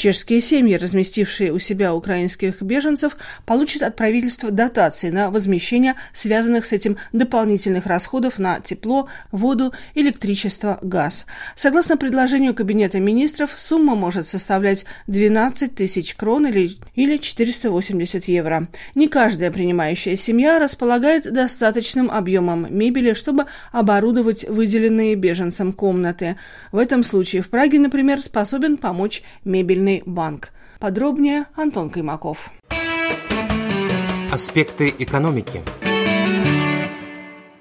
Чешские семьи, разместившие у себя украинских беженцев, получат от правительства дотации на возмещение связанных с этим дополнительных расходов на тепло, воду, электричество, газ. Согласно предложению Кабинета министров, сумма может составлять 12 тысяч крон или, или 480 евро. Не каждая принимающая семья располагает достаточным объемом мебели, чтобы оборудовать выделенные беженцам комнаты. В этом случае в Праге, например, способен помочь мебельный банк. Подробнее Антон Каймаков. Аспекты экономики.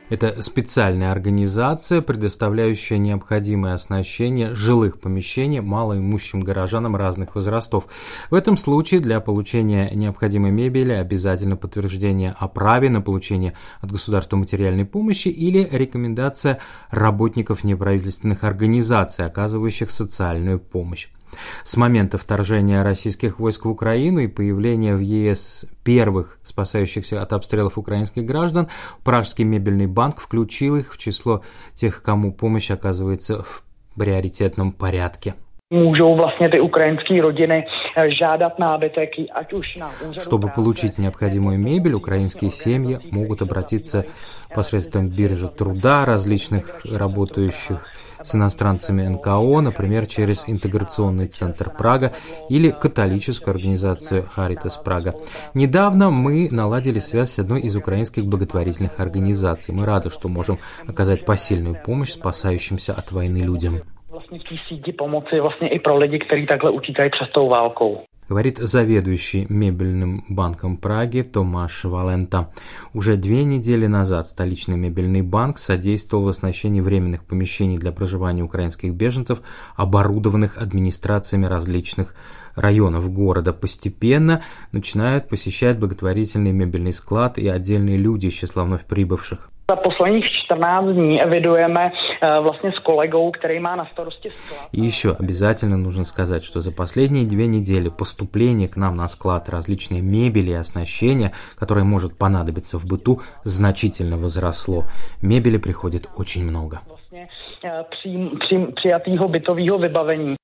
Это специальная организация, предоставляющая необходимое оснащение жилых помещений малоимущим горожанам разных возрастов. В этом случае для получения необходимой мебели обязательно подтверждение о праве на получение от государства материальной помощи или рекомендация работников неправительственных организаций, оказывающих социальную помощь. С момента вторжения российских войск в Украину и появления в ЕС первых спасающихся от обстрелов украинских граждан, Пражский мебельный банк включил их в число тех, кому помощь оказывается в приоритетном порядке. Můžou vlastně ty ukrajinské rodiny Чтобы получить необходимую мебель, украинские семьи могут обратиться посредством биржи труда различных работающих с иностранцами НКО, например, через Интеграционный центр Прага или католическую организацию Харитас Прага. Недавно мы наладили связь с одной из украинских благотворительных организаций. Мы рады, что можем оказать посильную помощь спасающимся от войны людям. Vlastnictví síti pomoci vlastně i pro lidi, kteří takhle utíkají přes tou válkou говорит заведующий мебельным банком Праги Томаш Валента. Уже две недели назад столичный мебельный банк содействовал в оснащении временных помещений для проживания украинских беженцев, оборудованных администрациями различных районов города. Постепенно начинают посещать благотворительный мебельный склад и отдельные люди из числа вновь прибывших. За последних 14 дней эвидуeme vlastně с колегou, который má на старости склад. И еще обязательно нужно сказать, что за последние две недели поступление к нам на склад различной мебели и оснащения, которое может понадобиться в быту, значительно возросло. Мебели приходит очень много. Přijatého bytového vybavení